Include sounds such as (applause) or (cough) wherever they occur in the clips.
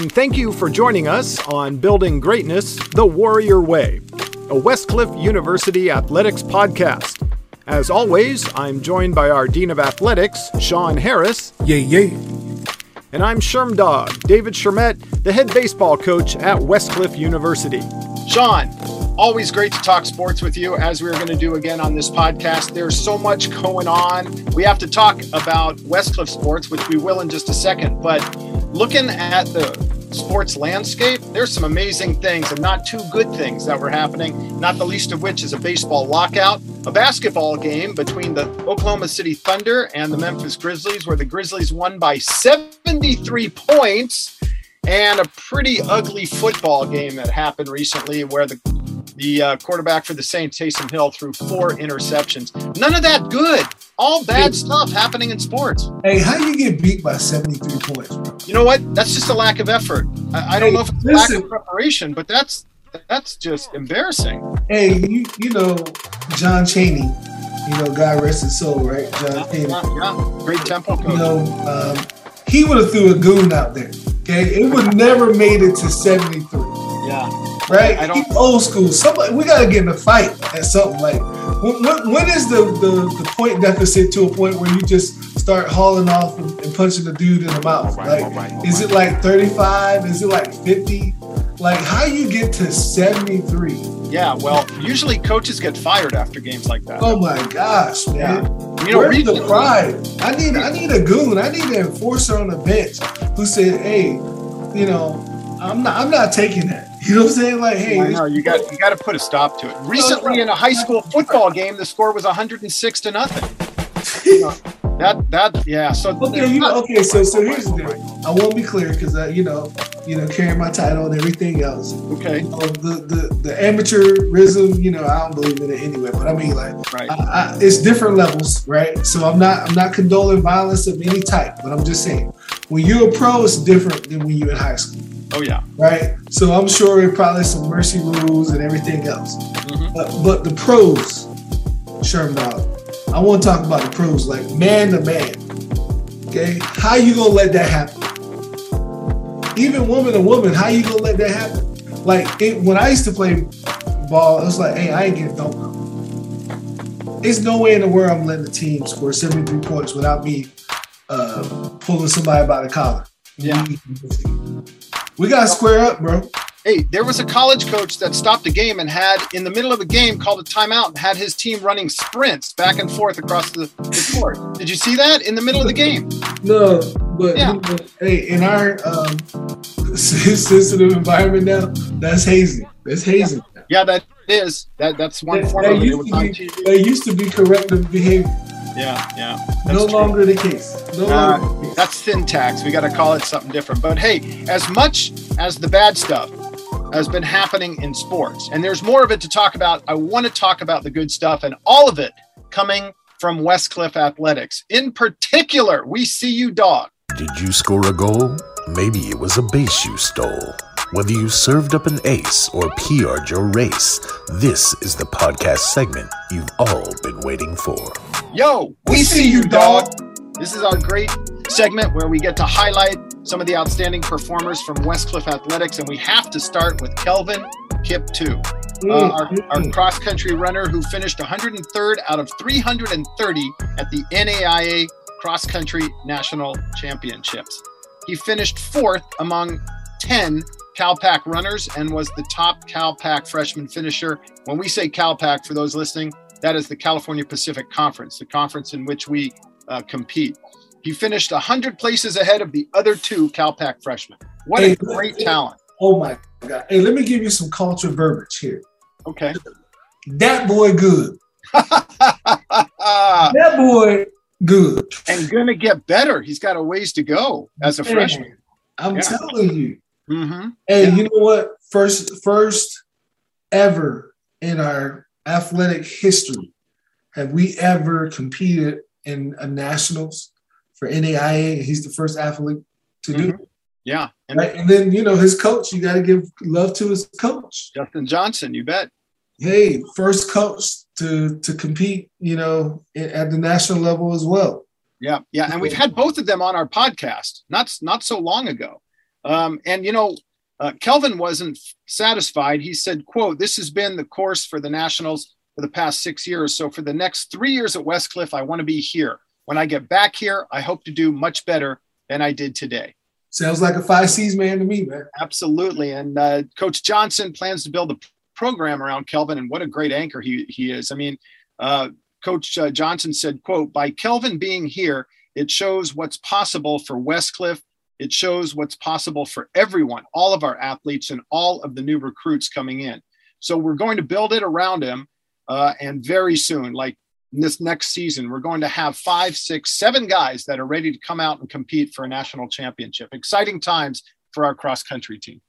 Hello, and thank you for joining us on Building Greatness the Warrior Way, a Westcliff University athletics podcast. As always, I'm joined by our Dean of Athletics, Sean Harris. Yay, yay. And I'm Sherm Dog, David Shermett, the head baseball coach at Westcliff University. Sean, always great to talk sports with you, as we are going to do again on this podcast. There's so much going on. We have to talk about Westcliff sports, which we will in just a second. But looking at the sports landscape, there's some amazing things and not too good things that were happening, not the least of which is a baseball lockout, a basketball game between the Oklahoma City Thunder and the Memphis Grizzlies, where the Grizzlies won by 73 points, and a pretty ugly football game that happened recently where the the uh, quarterback for the Saints, Taysom Hill, threw four interceptions. None of that good. All bad stuff happening in sports. Hey, how do you get beat by 73 points, bro? You know what? That's just a lack of effort. I, I don't Hey, know if it's a listen. lack of preparation, but that's that's just embarrassing. Hey, you you know John Chaney, you know God rest his soul, right? John Chaney. Yeah, yeah. Great tempo You know, um, he would have threw a goon out there. Okay, it would never made it to 73. yeah. Right? I don't- old school. Somebody we gotta get in a fight at something like when, when, when is the, the the point deficit to a point where you just start hauling off and, and punching the dude in the mouth? Right, Like, right, is it like 35? Is it like 50? Like how you get to 73? Yeah. Well, usually coaches get fired after games like that. Oh my gosh, man. Yeah. You know, Where's the pride? I need I need a goon. I need an enforcer on the bench who said, "Hey, you know, I'm not I'm not taking that." (laughs) You know what I'm saying? Like, hey, I know you got you got to put a stop to it. Recently, in a high school football game, the score was 106 to nothing. (laughs) That that yeah. So okay, you know, okay. So so here's the thing. I want to be clear because I, you know, you know, carrying my title and everything else. Okay, You know, the the the amateurism, you know, I don't believe in it anyway. But I mean, like, right. I, I, it's different levels, right? So I'm not I'm not condoling violence of any type, but I'm just saying when you're a pro, it's different than when you're in high school. Oh yeah. right? So I'm sure it probably some mercy rules and everything else. Mhm. But, but the pros, Sherm Dog, I want to talk about the pros, like man to man. Okay, how you gonna let that happen? Even woman to woman, how you gonna let that happen? Like it, when I used to play ball, it was like, hey, I ain't getting dunked. It's no way in the world I'm letting the team score 73 points without me uh, pulling somebody by the collar. Yeah. We gotta square up, bro. Hey, there was a college coach that stopped a game and had, in the middle of a game, called a timeout and had his team running sprints back and forth across the, the court. Did you see that in the middle of the game? No, but Yeah. hey, in our um, (laughs) sensitive environment now, that's hazing. That's hazing. Yeah, that is. That that's one That, form that of it. It used to be, that used to be corrective behavior. Yeah, yeah. no true. longer the case. No Uh, longer. case. That's thin tax. We got to call it something different. But hey, as much as the bad stuff has been happening in sports, and there's more of it to talk about, I want to talk about the good stuff and all of it coming from Westcliff Athletics. In particular, we see you, dog. Did you score a goal? Maybe it was a base you stole. Whether you served up an ace or PR'd your race, this is the podcast segment you've all been waiting for. Yo, we see you, dog. This is our great segment where we get to highlight some of the outstanding performers from Westcliff Athletics, and we have to start with Kelvin Kiptoo. uh, Mm, our, our cross country runner who finished 103rd out of 330 at the NAIA Cross Country National Championships. He finished fourth among 10 CalPAC runners and was the top CalPAC freshman finisher. When we say CalPAC, for those listening, that is the California Pacific Conference, the conference in which we uh, compete. He finished 100 places ahead of the other two CalPAC freshmen. What a great hey. talent. Oh my god! Hey, let me give you some culture verbiage here. Okay. That boy good. (laughs) That boy good. And gonna get better. He's got a ways to go as a Man, freshman. I'm Yeah. telling you. Hmm Hey, Yeah. you know what? First, first ever in our athletic history have we ever competed in a nationals for NAIA. He's the first athlete to do it. Yeah. And Right? And then, you know, his coach, you got to give love to his coach. Justin Johnson, you bet. Hey, first coach to to compete, you know, at the national level as well. Yeah, yeah, and we've had both of them on our podcast not not so long ago. Um, and you know, uh, Kelvin wasn't satisfied. He said, "quote This has been the course for the Nationals for the past six years. So for the next three years at Westcliff, I want to be here. When I get back here, I hope to do much better than I did today." Sounds like a five C's man to me, man. Absolutely. And uh, Coach Johnson plans to build a program around Kelvin, and what a great anchor he he is. I mean, uh, Coach uh, Johnson said, "quote By Kelvin being here, it shows what's possible for Westcliff. It shows what's possible for everyone, all of our athletes, and all of the new recruits coming in. So we're going to build it around him, uh, and very soon, like this next season, we're going to have five, six, seven guys that are ready to come out and compete for a national championship. Exciting times for our cross country team."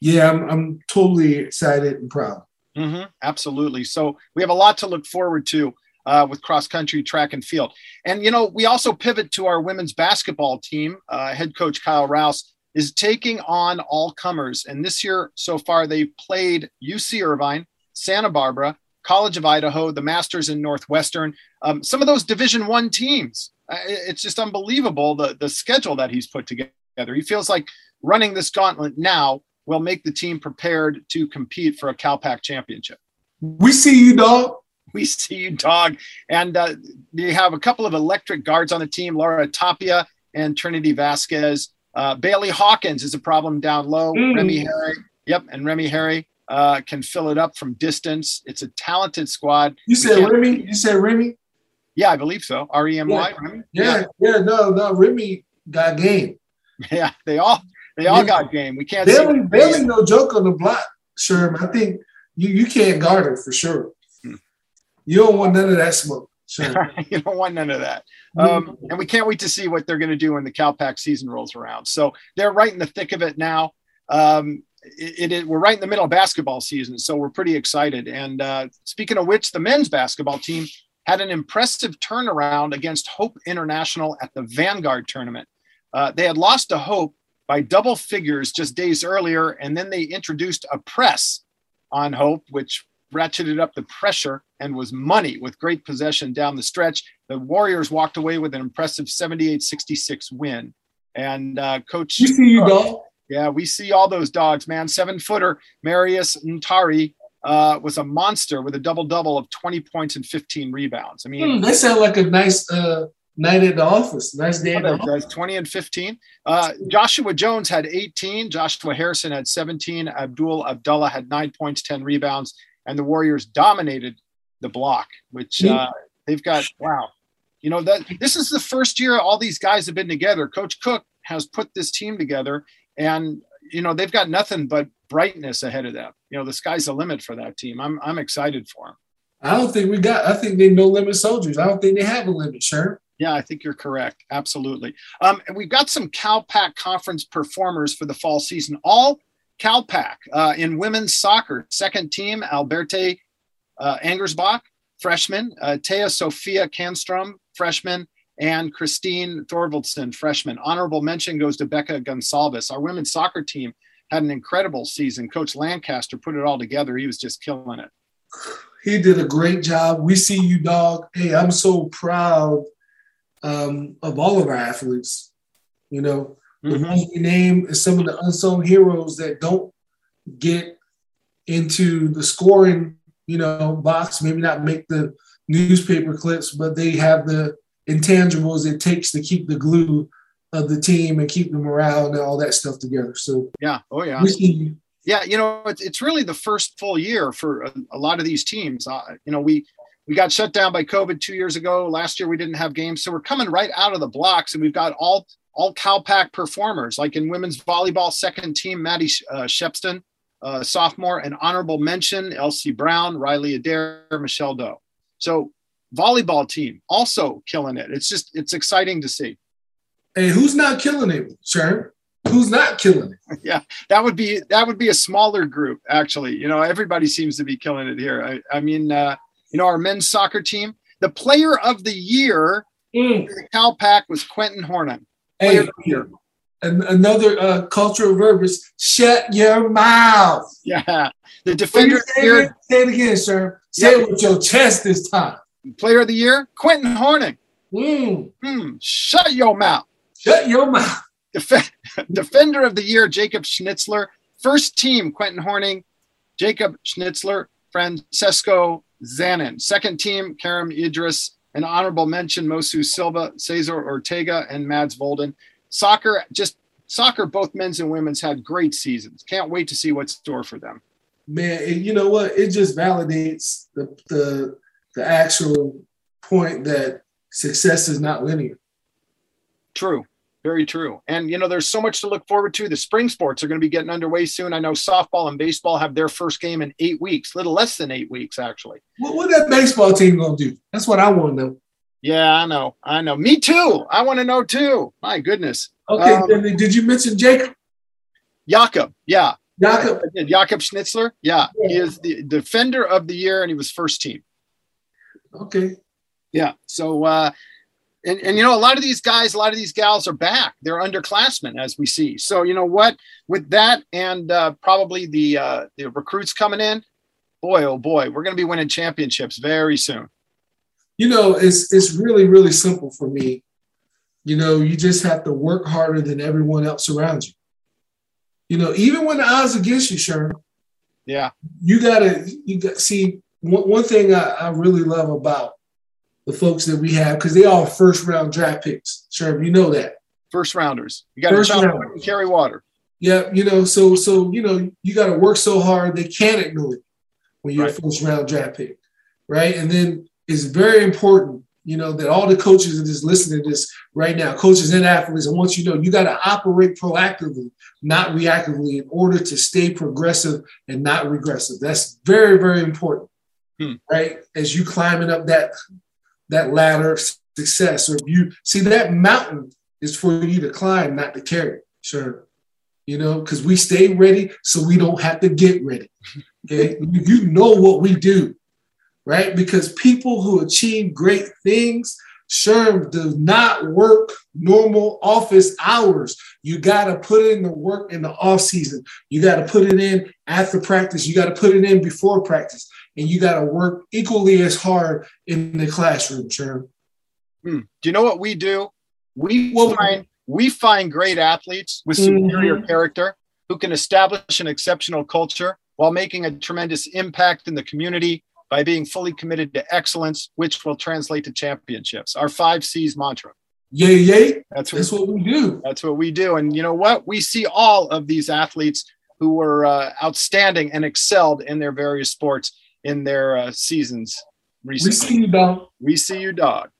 Yeah, I'm, I'm totally excited and proud. Mm-hmm, absolutely. So we have a lot to look forward to uh, with cross country, track, and field. And, you know, we also pivot to our women's basketball team. Uh, head coach Kyle Rouse is taking on all comers. And this year so far, they've played UC Irvine, Santa Barbara, College of Idaho, the Masters in Northwestern, um, some of those Division One teams. Uh, it's just unbelievable the, the schedule that he's put together. He feels like running this gauntlet now will make the team prepared to compete for a CalPAC championship. We see you, dog. (laughs) We see you, dog. And uh, you have a couple of electric guards on the team, Laura Tapia and Trinity Vasquez. Uh, Bailey Hawkins is a problem down low. Mm. Remy Harry, yep, and Remy Harry uh, can fill it up from distance. It's a talented squad. You said Remy. You said Remy. Yeah, I believe so. R E M Y. Yeah. yeah, yeah, no, no. Remy got game. (laughs) Yeah, they all they all yeah. got game. We can't. Bailey, Bailey, no joke on the block, Sherm. I think you you can't guard her for sure. You don't want none of that smoke. Sure. (laughs) you don't want none of that. Um, and we can't wait to see what they're going to do when the CalPAC season rolls around. So they're right in the thick of it now. Um, it, it, we're right in the middle of basketball season, so we're pretty excited. And uh, speaking of which, the men's basketball team had an impressive turnaround against Hope International at the Vanguard tournament. Uh, they had lost to Hope by double figures just days earlier. And then they introduced a press on Hope, which ratcheted up the pressure and was money with great possession down the stretch. The Warriors walked away with an impressive 78 66 win. And uh, Coach. You see you, dog. Yeah, we see all those dogs, man. Seven footer Marius Ntari uh, was a monster with a double double of 20 points and 15 rebounds. I mean, hmm, that sounds like a nice uh, night at the office. Nice day. Guys, 20 and 15. Uh, Joshua Jones had 18. Joshua Harrison had 17. Abdul Abdullah had nine points, 10 rebounds. And the Warriors dominated the block, which uh, they've got, wow. You know, that this is the first year all these guys have been together. Coach Cook has put this team together, and, you know, they've got nothing but brightness ahead of them. You know, the sky's the limit for that team. I'm, I'm excited for them. I don't think we got, I think they no limit soldiers. I don't think they have a limit, sure. Yeah, I think you're correct. Absolutely. Um, and we've got some CalPAC conference performers for the fall season. All CalPAC uh, in women's soccer. Second team, Alberte uh, Angersbach, freshman. Uh, Taya Sophia Canstrom, freshman. And Christine Thorvaldson, freshman. Honorable mention goes to Becca Gonsalves. Our women's soccer team had an incredible season. Coach Lancaster put it all together. He was just killing it. He did a great job. We see you, dog. Hey, I'm so proud um, of all of our athletes. You know, the ones we name is some of the unsung heroes that don't get into the scoring, you know, box, maybe not make the newspaper clips, but they have the intangibles it takes to keep the glue of the team and keep the morale and all that stuff together. So yeah, oh yeah, yeah. You know, it's, it's really the first full year for a, a lot of these teams. Uh, you know, we we got shut down by COVID two years ago. Last year we didn't have games, so we're coming right out of the blocks, and we've got all all CalPAC performers, like in women's volleyball, second team Maddie uh, Shepston, uh, sophomore, and honorable mention Elsie Brown, Riley Adair, Michelle Doe. So volleyball team also killing it. It's just it's exciting to see. And who's not killing it, sir? Who's not killing it? (laughs) yeah, that would be that would be a smaller group actually. You know, everybody seems to be killing it here. I, I mean, uh, you know, our men's soccer team. The player of the year mm. the CalPAC was Quentin Hornan. Hey, and another uh, cultural verb is shut your mouth. Yeah. (laughs) The defender of the year. It, say it again, sir. Say it with your chest this time. Player of the year, Quentin Horning. Mm. Mm. Shut your mouth. Shut your mouth. Def- (laughs) Defender of the Year, Jacob Schnitzler. First team, Quentin Horning, Jacob Schnitzler, Francesco Zanin. Second team, Karim Idris. An honorable mention, Mosu Silva, Cesar Ortega, and Mads Volden. Soccer, just soccer, both men's and women's had great seasons. Can't wait to see what's store for them. Man, and you know what? It just validates the the the actual point that success is not linear. True. Very true. And, you know, there's so much to look forward to. The spring sports are going to be getting underway soon. I know softball and baseball have their first game in eight weeks, a little less than eight weeks, actually. What, what that baseball team going to do? That's what I want to know. Yeah, I know. I know. Me too. I want to know too. My goodness. Okay. Um, did you mention Jacob? Jakob. Yeah. Jakob. Jakob Schnitzler. Yeah. yeah. He is the defender of the year and he was first team. Okay. Yeah. So, uh, and, and you know a lot of these guys a lot of these gals are back. They're underclassmen as we see. So you know what? With that and uh, probably the uh, the recruits coming in boy oh boy we're going to be winning championships very soon. You know it's it's really really simple for me. You know you just have to work harder than everyone else around you. You know even when the odds against you Sherm yeah. you gotta you got see one, one thing I, I really love about the folks that we have because they all first round draft picks. Sure, you know that. First rounders. You got to carry water. Yeah, you know, so so you know, you got to work so hard they can't ignore it when you're right. a first round draft pick, right? And then it's very important, you know, that all the coaches that is listening to this right now, coaches and athletes, I want you to know you got to operate proactively, not reactively, in order to stay progressive and not regressive. That's very very important, hmm. right? As you climbing up that that ladder of success. Or you see that mountain is for you to climb, not to carry. Sure. You know, because we stay ready so we don't have to get ready. Okay. you know what we do, right? Because people who achieve great things, Sherm does not work normal office hours. You got to put in the work in the off season. You got to put it in after practice. You got to put it in before practice and you got to work equally as hard in the classroom, Sherm. Hmm. Do you know what we do? We well, find we find great athletes with superior mm-hmm. character who can establish an exceptional culture while making a tremendous impact in the community by being fully committed to excellence, which will translate to championships. Our five C's mantra. Yay, yay. That's what, that's what we do. That's what we do. And you know what? We see all of these athletes who were uh, outstanding and excelled in their various sports in their uh, seasons recently. We see you, dog. We see you, dog.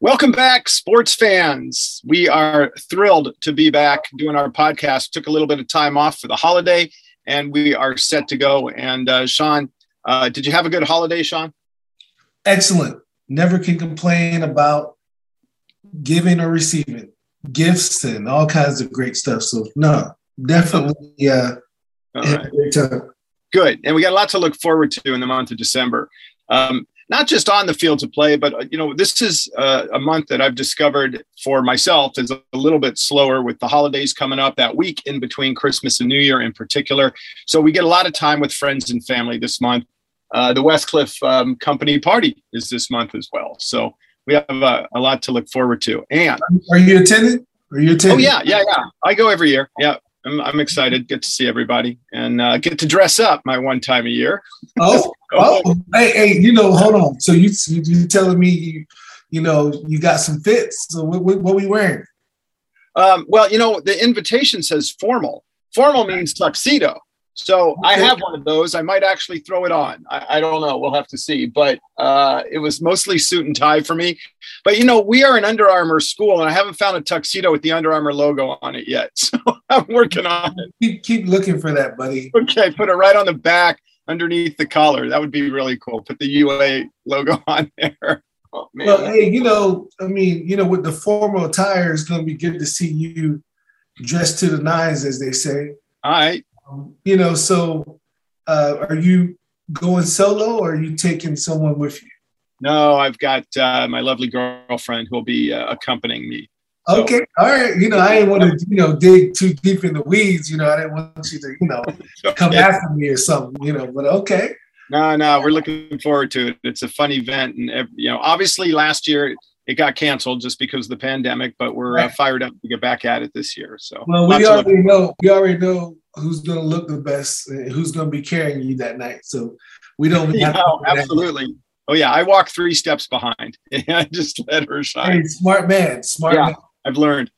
Welcome back, sports fans. We are thrilled to be back doing our podcast. Took a little bit of time off for the holiday, and we are set to go. And uh, Sean, uh, did you have a good holiday, Sean? Excellent. Never can complain about giving or receiving gifts and all kinds of great stuff. So no, definitely uh, great time. Good, and we got a lot to look forward to in the month of December. Um, not just on the fields of play, but uh, you know, this is uh, a month that I've discovered for myself is a little bit slower with the holidays coming up that week in between Christmas and New Year in particular. So we get a lot of time with friends and family this month. Uh, the Westcliff um, Company Party is this month as well. So we have a, a, lot to look forward to. And are you attending? Are you attending? Oh yeah, yeah, yeah. I go every year. Yeah, I'm, I'm excited. Get to see everybody and uh, get to dress up my one time a year. Oh, oh, hey, hey, you know, hold on. So you you telling me you you know you got some fits? So what what, what we wearing? Um, well, you know, the invitation says formal. Formal means tuxedo. So I have one of those. I might actually throw it on. I, I don't know. We'll have to see. But uh, it was mostly suit and tie for me. But you know, we are an Under Armour school, and I haven't found a tuxedo with the Under Armour logo on it yet. (laughs) So I'm working on it. Keep, keep looking for that, buddy. Okay, put it right on the back underneath the collar. That would be really cool. Put the UA logo (laughs) on there. Oh, well, hey, you know, I mean, you know, with the formal attire, it's going to be good to see you dressed to the nines, as they say. All right. You know, so uh, are you going solo or are you taking someone with you? No, I've got uh, my lovely girlfriend who will be uh, accompanying me. So. Okay, all right. You know, I didn't want to, you know, dig too deep in the weeds. You know, I didn't want you to, you know, (laughs) come after me or something. You know, but okay. No, no, we're looking forward to it. It's a fun event, and you know, obviously last year it got canceled just because of the pandemic, but we're uh, fired up to get back at it this year. So well, we already know we already know who's going to look the best, who's going to be carrying you that night. So we don't. (laughs) yeah, absolutely. Oh yeah, I walk three steps behind. (laughs) I just let her shine. Hey, smart man, smart yeah. man. I've learned.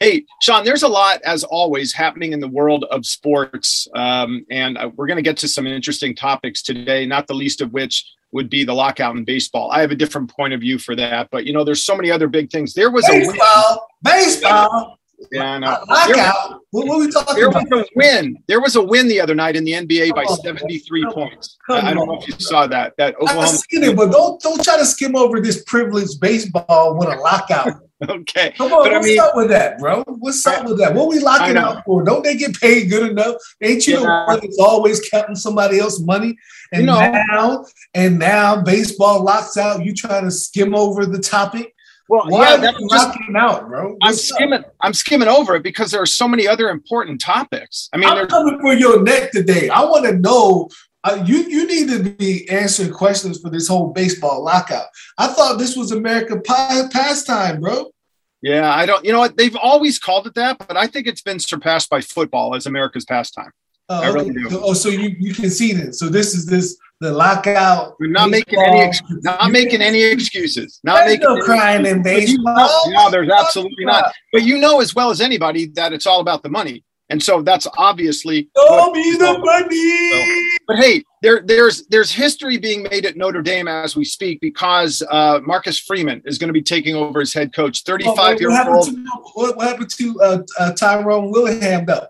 Hey, Sean, there's a lot, as always, happening in the world of sports. Um, and we're going to get to some interesting topics today, not the least of which would be the lockout in baseball. I have a different point of view for that, but you know, there's so many other big things. There was a baseball, a baseball. Yeah, no. Lockout. What, what, are we talking there about? was a win. There was a win the other night in the NBA by 73 points. I don't know if you saw that. That Oklahoma. I've seen it, but don't don't try to skim over this privileged baseball with a lockout. (laughs) okay. Come on, but what's I mean, up with that, bro? What's up with that? What we locking out for? Don't they get paid good enough? Ain't you yeah. the one that's always counting somebody else's money? And you know, now, and now baseball locks out. You trying to skim over the topic? Well, Why yeah, that's just came out, bro. What's I'm skimming. Up? I'm skimming over it because there are so many other important topics. I mean, I'm coming for your neck today. I want to know. Uh, you you need to be answering questions for this whole baseball lockout. I thought this was American pastime, bro. Yeah, I don't. You know what? They've always called it that, but I think it's been surpassed by football as America's pastime. Oh, okay. really oh, so you you conceded. So this is this the lockout. We're not making any ex- not making any excuses. Not there's making no crying in baseball. You know, no, there's absolutely not. But you know as well as anybody that it's all about the money. And so that's obviously Show me the money. So, but hey, there, there's there's history being made at Notre Dame as we speak because uh, Marcus Freeman is going to be taking over as head coach. 35 year old. What, what, happened to uh, uh, Tyrone Willingham though?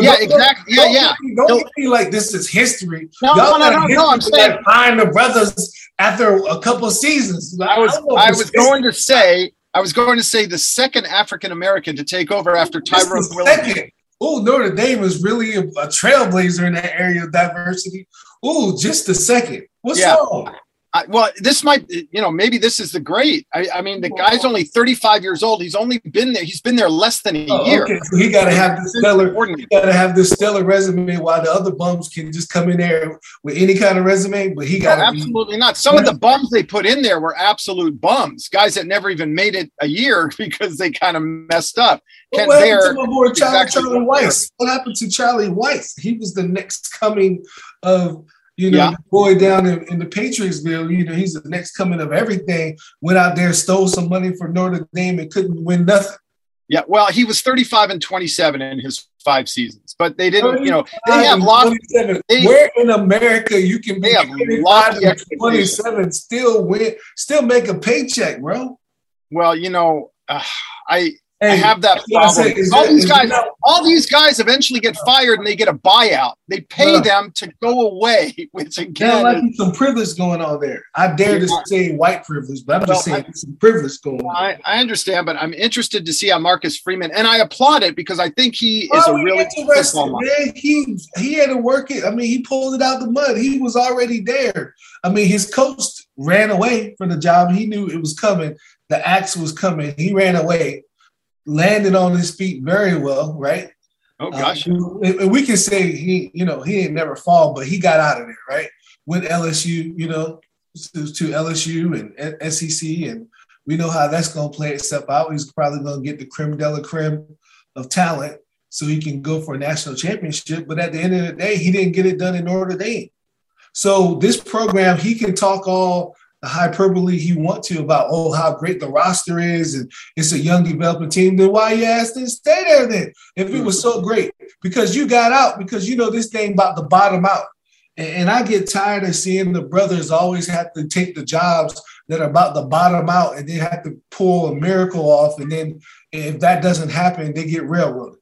Yeah, exactly. Yeah, yeah. Don't, don't be like this is history. No, Y'all no, no, no, no. I'm saying find the brothers after a couple of seasons. I was I, I was going to say I was going to say the second African American to take over after Tyrone Willingham. Oh, Notre Dame was really a, a, trailblazer in that area of diversity. Oh, just a second. What's yeah. wrong? I, well, this might, you know, maybe this is the great. I, I, mean, the guy's only 35 years old. He's only been there. He's been there less than a oh, year. Okay. So he got to have this stellar. He got to have this stellar resume, while the other bums can just come in there with any kind of resume. But he got no, absolutely be, not. Some of the bums they put in there were absolute bums. Guys that never even made it a year (laughs) because they kind of messed up. What, what happened to my boy Charlie, Charlie Weis? What happened to Charlie Weis? He was the next coming of you know, yeah. boy down in, in the Patriotsville, you know, he's the next coming of everything. Went out there, stole some money for Notre Dame, and couldn't win nothing. Yeah, well, he was 35 and 27 in his five seasons, but they didn't, you know, they have lost. They, Where in America you can be 35 and 27, still win, still make a paycheck, bro? Well, you know, uh, I Hey, I have that problem. all these guys, all these guys eventually get fired and they get a buyout. They pay them to go away, (laughs) which again, like some privilege going on there. I dare to say white privilege, but I'm well, just saying I, some privilege going on. I, I, understand, but I'm interested to see how Marcus Freeman and I applaud it because I think he is oh, a really interesting man. He he had to work it. I mean, he pulled it out the mud. He was already there. I mean, his coach ran away from the job. He knew it was coming. The axe was coming. He ran away landed on his feet very well, right? Oh gosh. Uh, we can say he, you know, he didn't never fall, but he got out of there, right? With LSU, you know, to, to LSU and SEC, and we know how that's going to play itself out. He's probably going to get the creme de la creme of talent, so he can go for a national championship. But at the end of the day, he didn't get it done in Notre Dame. So this program, he can talk all the hyperbole he want to about oh how great the roster is and it's a young developing team, then why you asked to stay there then? If it was so great, because you got out because you know this thing about the bottom out. And, and I get tired of seeing the brothers always have to take the jobs that are about the bottom out and they have to pull a miracle off. And then if that doesn't happen, they get railroaded.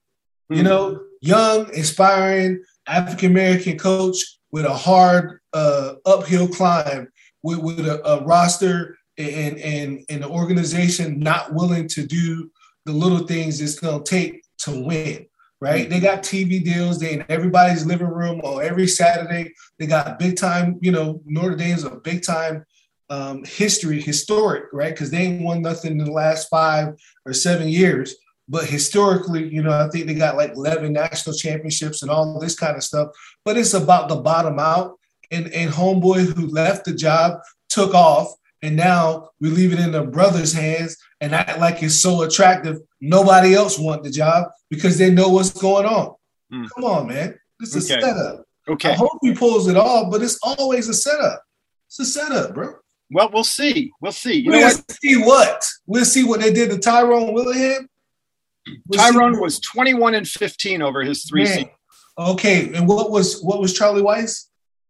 Mm-hmm. You know, young, inspiring African American coach with a hard uh, uphill climb with, with a, a roster and, and, and an organization not willing to do the little things it's to take to win right? They got TV deals. They in everybody's living room or every Saturday. They got big time, you know, Notre Dame's a big time um, history, historic, right? Because they ain't won nothing in the last five or seven years. But historically, you know, I think they got like 11 national championships and all this kind of stuff. But it's about the bottom out and, and homeboy who left the job took off and now we leave it in the brother's hands and act like it's so attractive. Nobody else want the job because they know what's going on. Mm. Come on, man. This is okay. a setup. Okay. I hope he pulls it off, but it's always a setup. It's a setup, bro. Well, we'll see. We'll see. You we'll what? see what? We'll see what they did to Tyrone Willingham. We'll Tyrone was 21 and 15 over his three. Okay, and what was what was Charlie Weis?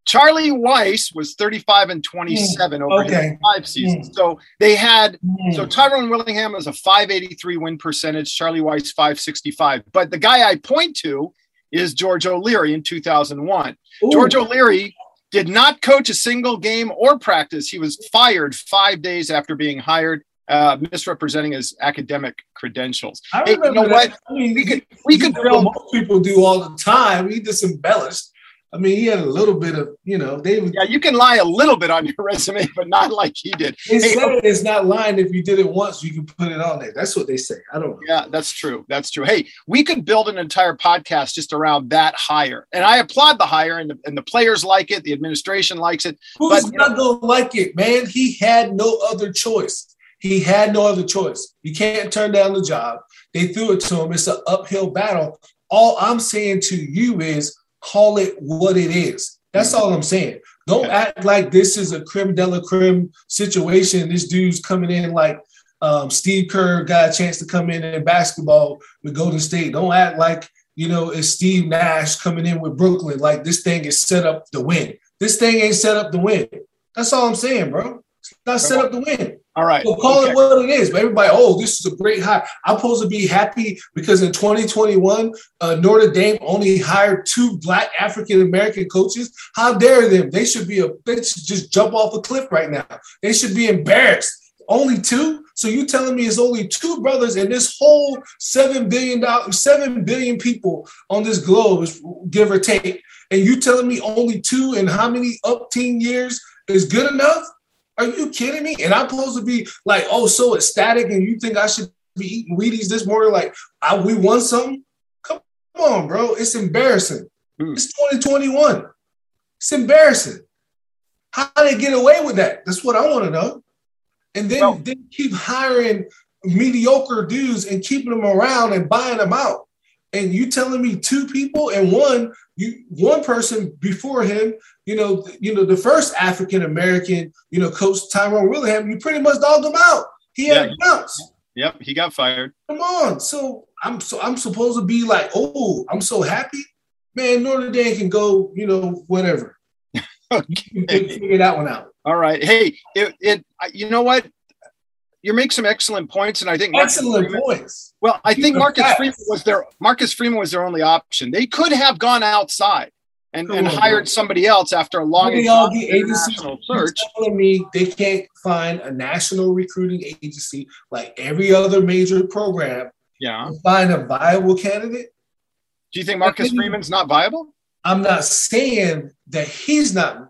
Charlie Weis was 35 and 27 mm, over okay. five seasons. Mm. So they had mm. so Tyrone Willingham was a 583 win percentage, Charlie Weis 565. But the guy I point to is George O'Leary in 2001. Ooh. George O'Leary did not coach a single game or practice. He was fired five days after being hired uh, misrepresenting his academic credentials. I hey, you know that. what? I mean, we could we could build. Most people do all the time. He just embellished. I mean, he had a little bit of, you know, they. Yeah, you can lie a little bit on your (laughs) resume, but not like he did. They hey, say it's not lying if you did it once, you can put it on there. That's what they say. I don't know. Yeah, that's true. That's true. Hey, we could build an entire podcast just around that hire, and I applaud the hire, and the, and the players like it, the administration likes it. Who's but, not gonna like it, man? He had no other choice. He had no other choice. You can't turn down the job. They threw it to him. It's an uphill battle. All I'm saying to you is call it what it is. That's all I'm saying. Don't act like this is a creme de la creme situation. This dude's coming in like um, Steve Kerr got a chance to come in in basketball with Golden State. Don't act like you know it's Steve Nash coming in with Brooklyn. Like this thing is set up to win. This thing ain't set up to win. That's all I'm saying, bro. It's not set up to win. All right. So call okay. it what it is. But everybody, oh, this is a great hire. I'm supposed to be happy because in 2021, uh, Notre Dame only hired two black African American coaches. How dare them? They should be a they should just jump off a cliff right now. They should be embarrassed. Only two. So you telling me it's only two brothers and this whole seven billion dollars, seven billion people on this globe, give or take, and you telling me only two in how many up teen years is good enough? Are you kidding me? And I'm supposed to be like, oh, so ecstatic, and you think I should be eating Wheaties this morning? Like, I, we won something? Come on, bro. It's embarrassing. Mm. It's 2021. It's embarrassing. How did they get away with that? That's what I want to know. And then, well, then keep hiring mediocre dudes and keeping them around and buying them out and you telling me two people and one you one person before him you know you know the first african american you know coach tyrone willingham you pretty much dogged him out. He had yeah. bounce. Yep he got fired. Come on. So i'm so i'm supposed to be like oh i'm so happy? Man notre dame can go you know whatever. (laughs) Okay. figure that one out. All right. Hey it, it you know what you make some excellent points, and I think excellent Freeman, points. Well, I think Marcus Freeman was their Marcus Freeman was their only option. They could have gone outside and, and hired somebody else after a long national search. Telling me they can't find a national recruiting agency like every other major program. Yeah, find a viable candidate. Do you think Marcus Freeman's not viable? I'm not saying that he's not.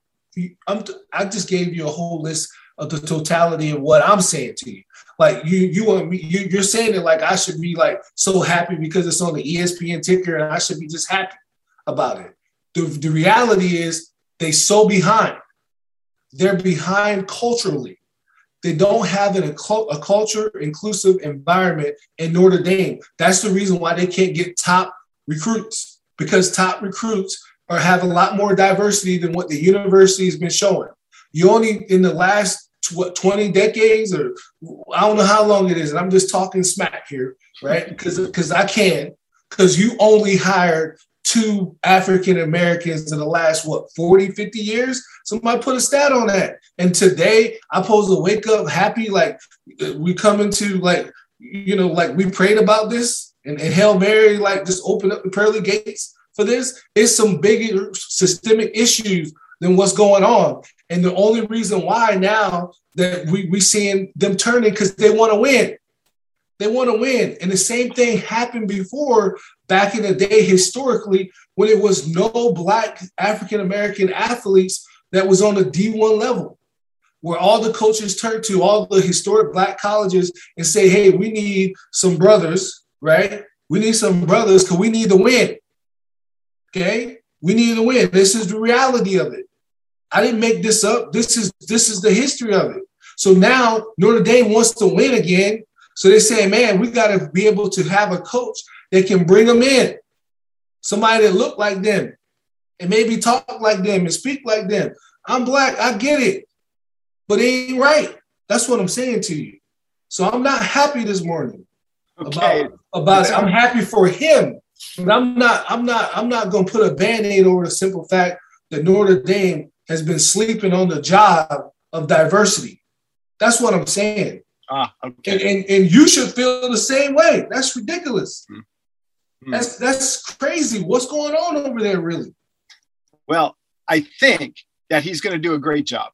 I'm, I just gave you a whole list of the totality of what I'm saying to you. Like you, you me, you, you're saying it like I should be like so happy because it's on the ESPN ticker and I should be just happy about it. The, the reality is they so behind. They're behind culturally. They don't have an, a, a culture inclusive environment in Notre Dame. That's the reason why they can't get top recruits because top recruits are have a lot more diversity than what the university has been showing. You only in the last what 20 decades or I don't know how long it is. And I'm just talking smack here, right? (laughs) Because because I can, because you only hired two African Americans in the last what 40, 50 years. Somebody put a stat on that. And today I'm supposed to wake up happy, like we come into like, you know, like we prayed about this and, and Hail Mary, like just open up the pearly gates for this. It's some bigger systemic issues than what's going on. And the only reason why now that we we seeing them turning because they want to win. They want to win. And the same thing happened before back in the day historically when it was no black African American athletes that was on the D1 level. Where all the coaches turn to all the historic black colleges and say, hey, we need some brothers, right? We need some brothers because we need to win. Okay? We need to win. This is the reality of it. I didn't make this up. This is this is the history of it. So now Notre Dame wants to win again. So they say, man, we got to be able to have a coach that can bring them in, somebody that look like them and maybe talk like them and speak like them. I'm black, I get it, but it ain't right. That's what I'm saying to you. So I'm not happy this morning okay. about, about it. I'm happy for him, but I'm not. I'm not. I'm not going to put a band-aid over the simple fact that Notre Dame has been sleeping on the job of diversity. That's what I'm saying. Ah, okay. And, and, and you should feel the same way. That's ridiculous. Mm-hmm. That's that's crazy. What's going on over there, really? Well, I think that he's going to do a great job,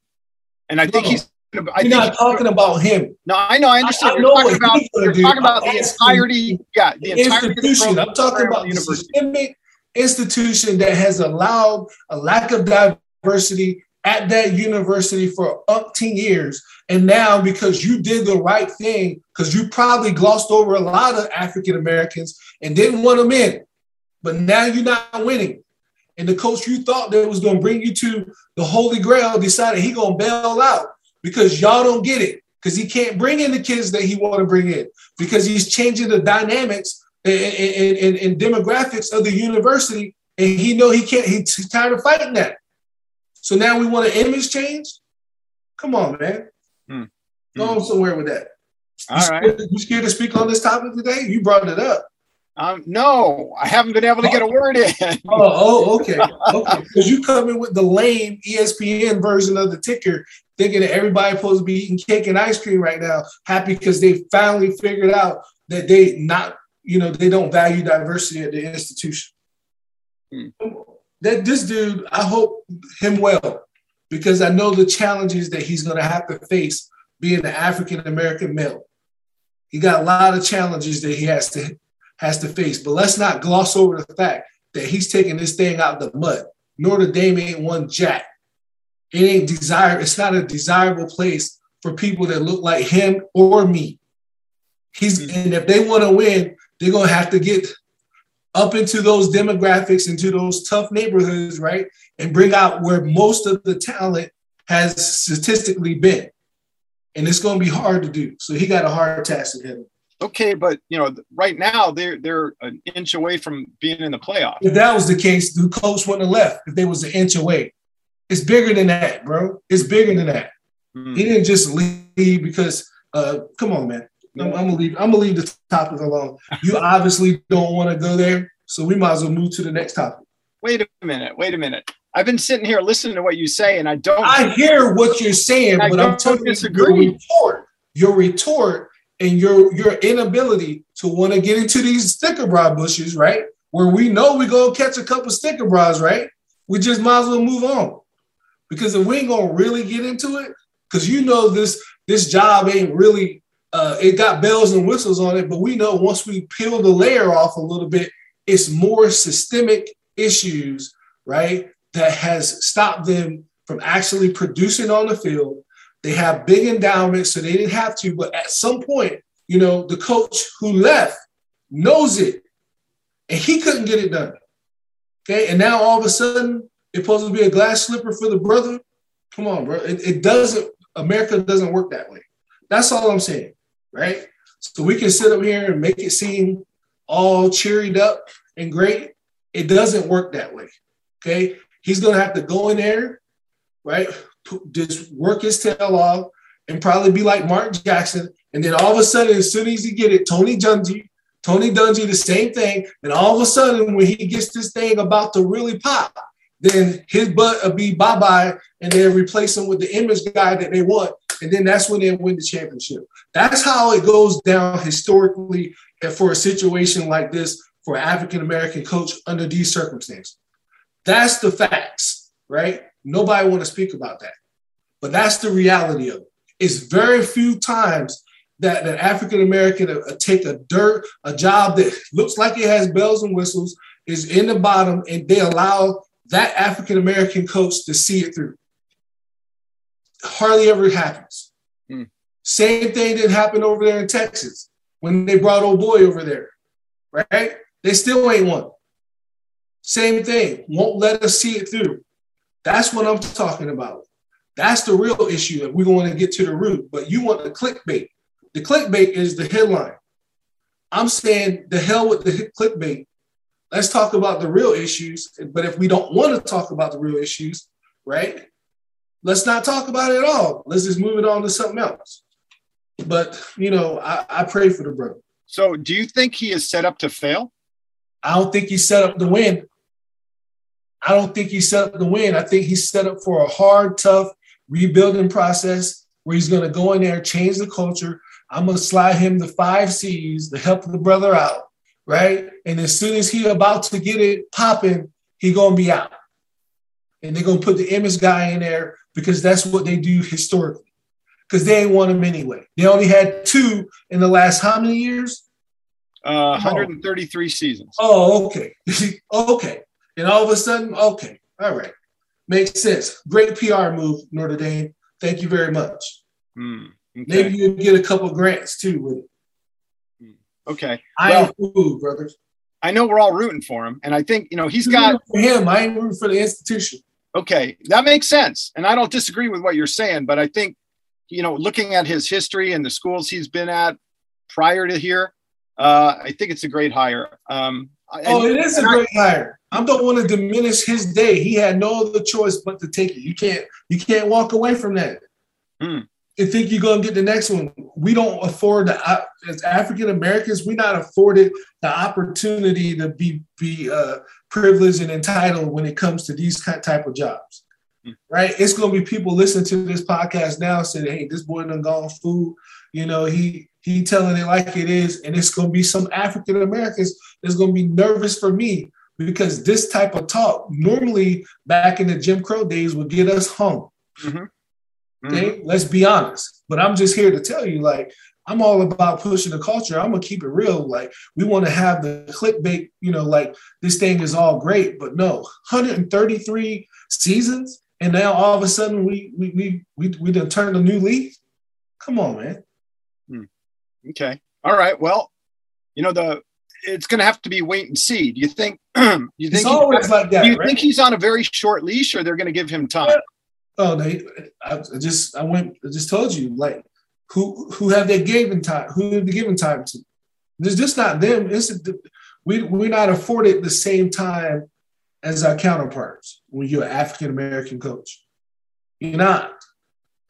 and I no, think he's. I you're not talking about him. No, I know. I understand. I, I you're talking about, you're talking about the entirety. Yeah, the, the institution. I'm talking about the systemic institution that has allowed a lack of diversity at that university for umpteen years. And now, because you did the right thing, because you probably glossed over a lot of African Americans and didn't want them in, but now you're not winning. And the coach you thought that was going to bring you to the Holy Grail decided he going to bail out because y'all don't get it. Because he can't bring in the kids that he want to bring in because he's changing the dynamics and, and, and, and demographics of the university, and he know he can't. He's tired of fighting that. So now we want an image change? Come on, man. Hmm. Go on somewhere with that. All you right. You scared to speak on this topic today? You brought it up. Um, no, I haven't been able to get a word in. (laughs) oh, oh, okay, okay. (laughs) Because you come in with the lame ESPN version of the ticker, thinking that everybody's supposed to be eating cake and ice cream right now, happy because they finally figured out that they not, you know, they don't value diversity at the institution. Hmm that this dude, I hope him well because I know the challenges that he's going to have to face being an African American male. He got a lot of challenges that he has to has to face. But let's not gloss over the fact that he's taking this thing out of the mud. Notre Dame ain't one jack. It ain't desire. It's not a desirable place for people that look like him or me. He's and if they want to win, they're gonna have to get up into those demographics, into those tough neighborhoods, right? And bring out where most of the talent has statistically been. And it's going to be hard to do. So he got a hard task ahead. Okay, but you know, right now they're they're an inch away from being in the playoff. If that was the case, the coach wouldn't have left if they was an inch away. It's bigger than that, bro. It's bigger than that. Mm. He didn't just leave because uh come on, man. I'm, I'm, gonna leave. I'm gonna leave the topic alone. You (laughs) obviously don't want to go there, so we might as well move to the next topic. Wait a minute. Wait a minute. I've been sitting here listening to what you say, and I don't. I hear what you're saying, but I'm you your retort, your retort, and your your inability to want to get into these sticker bra bushes, right? Where we know we're gonna catch a couple sticker bras, right? We just might as well move on. Because if we ain't gonna really get into it, because you know this this job ain't really uh, it got bells and whistles on it, but we know once we peel the layer off a little bit, it's more systemic issues, right, that has stopped them from actually producing on the field. They have big endowments, so they didn't have to, but at some point, you know, the coach who left knows it, and he couldn't get it done. Okay, and now all of a sudden, it's supposed to be a glass slipper for the brother. Come on, bro. It, it doesn't. America doesn't work that way. That's all I'm saying right? So we can sit up here and make it seem all cheered up and great. It doesn't work that way. Okay. He's going to have to go in there, right? Just work his tail off and probably be like Mark Jackson. And then all of a sudden, as soon as he get it, Tony Dungy, Tony Dungy, the same thing. And all of a sudden, when he gets this thing about to really pop, then his butt will be bye bye, and they'll replace him with the image guy that they want and then that's when they win the championship. That's how it goes down historically for a situation like this for an African American coach under these circumstances. That's the facts, right? Nobody want to speak about that, but that's the reality of it. It's very few times that an African American uh, take a dirt a job that looks like it has bells and whistles is in the bottom, and they allow that African American coach to see it through hardly ever happens. Hmm. Same thing that happened over there in Texas when they brought old boy over there, right? They still ain't one. Same thing, won't let us see it through. That's what I'm talking about. That's the real issue that we want to get to the root. But you want the clickbait. The clickbait is the headline. I'm saying the hell with the clickbait. Let's talk about the real issues. But if we don't want to talk about the real issues, right? Let's not talk about it at all. Let's just move it on to something else. But you know, I, I pray for the brother. So, do you think he is set up to fail? I don't think he's set up to win. I don't think he's set up to win. I think he's set up for a hard, tough rebuilding process where he's going to go in there, change the culture. I'm going to slide him the five C's to help the brother out, right? And as soon as he about to get it popping, he going to be out. And they're going to put the image guy in there because that's what they do historically. Because they ain't want them anyway. They only had two in the last how many years? Uh, 133 oh. seasons. Oh, okay. (laughs) okay. And all of a sudden, okay, all right. Makes sense. Great PR move, Notre Dame. Thank you very much. Mm, okay. Maybe you get a couple grants too with it. Hmm, okay. I well, am food, brothers. I know we're all rooting for him, and I think you know he's got for him. I ain't rooting for the institution. Okay, that makes sense, and I don't disagree with what you're saying, but I think you know, looking at his history and the schools he's been at prior to here, uh, I think it's a great hire. Um, oh, it is a great I, hire. I don't want to diminish his day. He had no other choice but to take it. You can't you can't walk away from that. Hmm. You think you're gonna get the next one. We don't afford the uh, as African Americans, we're not afforded the opportunity to be be uh, privileged and entitled when it comes to these type of jobs. Hmm. Right? It's gonna be people listening to this podcast now saying, "Hey, this boy done gone food." You know, he he telling it like it is, and it's gonna be some African Americans that's gonna be nervous for me because this type of talk normally back in the Jim Crow days would get us hung. Mm-hmm. Mm-hmm. Okay, let's be honest. But I'm just here to tell you, like, I'm all about pushing the culture. I'm gonna keep it real. Like, we want to have the clickbait, you know, like this thing is all great, but no, 133 seasons, and now all of a sudden we we we we, we done turned a new leaf. Come on, man. Hmm. Okay. All right. Well, you know the it's going to have to be wait and see. Do you think? (clears throat) you think? always like that. Do you right? think he's on a very short leash, or they're going to give him time? Oh, they. I just I went. I just told you like who who have they given time? Who have they given time to? It's just not them. It's we we're not afforded the same time as our counterparts when you're an African American coach. You're not.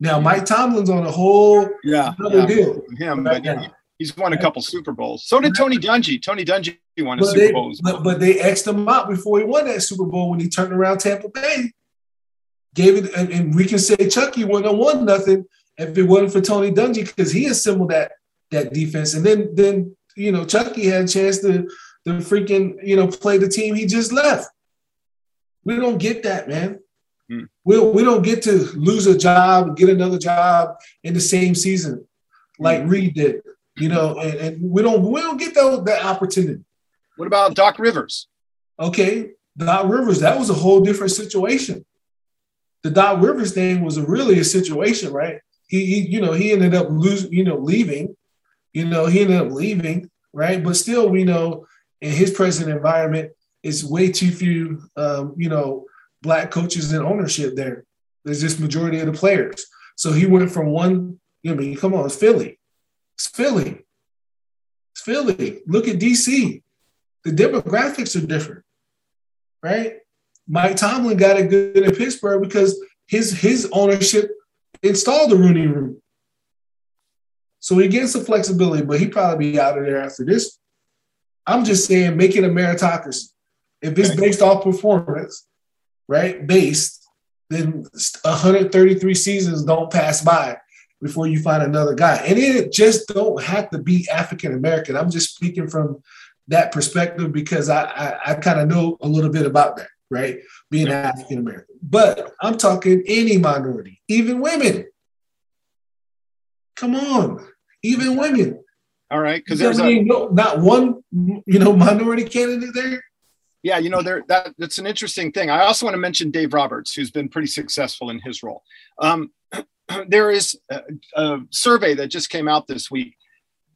Now Mike Tomlin's on a whole yeah, another yeah. deal. Him, but yeah, He's won a couple Super Bowls. So did Tony Dungy. Tony Dungy won a but Super they, Bowl. But, but they X'd him out before he won that Super Bowl when he turned around Tampa Bay. Gave it, and, and we can say Chucky wouldn't have won nothing if it wasn't for Tony Dungy because he assembled that that defense. And then then you know Chucky had a chance to to freaking you know play the team he just left. We don't get that, man. Hmm. We, we don't get to lose a job, get another job in the same season like Hmm. Reid did you know, and, and we don't we don't get that, that opportunity. What about Doc Rivers? Okay, Doc Rivers, that was a whole different situation. The Doc Rivers thing was a really a situation, right? He, he, you know, he ended up losing, you know, leaving. You know, he ended up leaving, right? But still, we know in his present environment, it's way too few, um, you know, black coaches in ownership there. There's just majority of the players. So he went from one, you know, I mean, come on, it's Philly. It's Philly. It's Philly. Look at DC. The demographics are different, right? Mike Tomlin got it good in Pittsburgh because his his ownership installed the Rooney Rule. So he gets some flexibility, but he probably be out of there after this. I'm just saying, make it a meritocracy. If it's based off performance, right? Based, then 133 seasons don't pass by before you find another guy. And it just don't have to be African American. I'm just speaking from that perspective because I I, I kind of know a little bit about that, right? Being African American. But I'm talking any minority, even women. Come on, even women. All right, because there's a, no, not one you know minority candidate there. Yeah, you know, there that that's an interesting thing. I also want to mention Dave Roberts, who's been pretty successful in his role. Um, (clears throat) there is a, a, survey that just came out this week.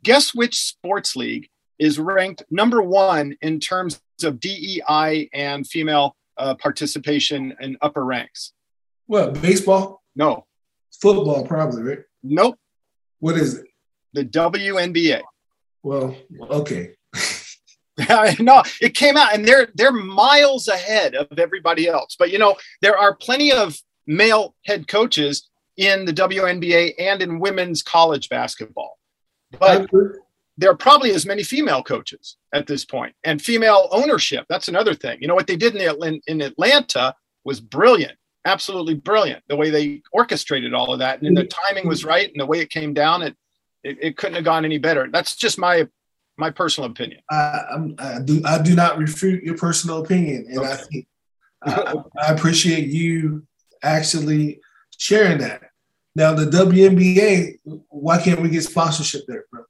Guess which sports league is ranked number one in terms of DEI and female uh, participation in upper ranks? What baseball? No. Football, probably, right? Nope. What is it? The WNBA. Well, okay. (laughs) no, it came out and they're they're miles ahead of everybody else. But you know, there are plenty of male head coaches in the WNBA and in women's college basketball. But there are probably as many female coaches at this point and female ownership. That's another thing. You know, what they did in, in Atlanta was brilliant, absolutely brilliant. The way they orchestrated all of that and the timing was right and the way it came down, it, it, it couldn't have gone any better. That's just my my personal opinion. I, I, do I do not refute your personal opinion, and okay. I think I, I, appreciate you actually sharing that. Now the WNBA, why can't we get sponsorship there, bro?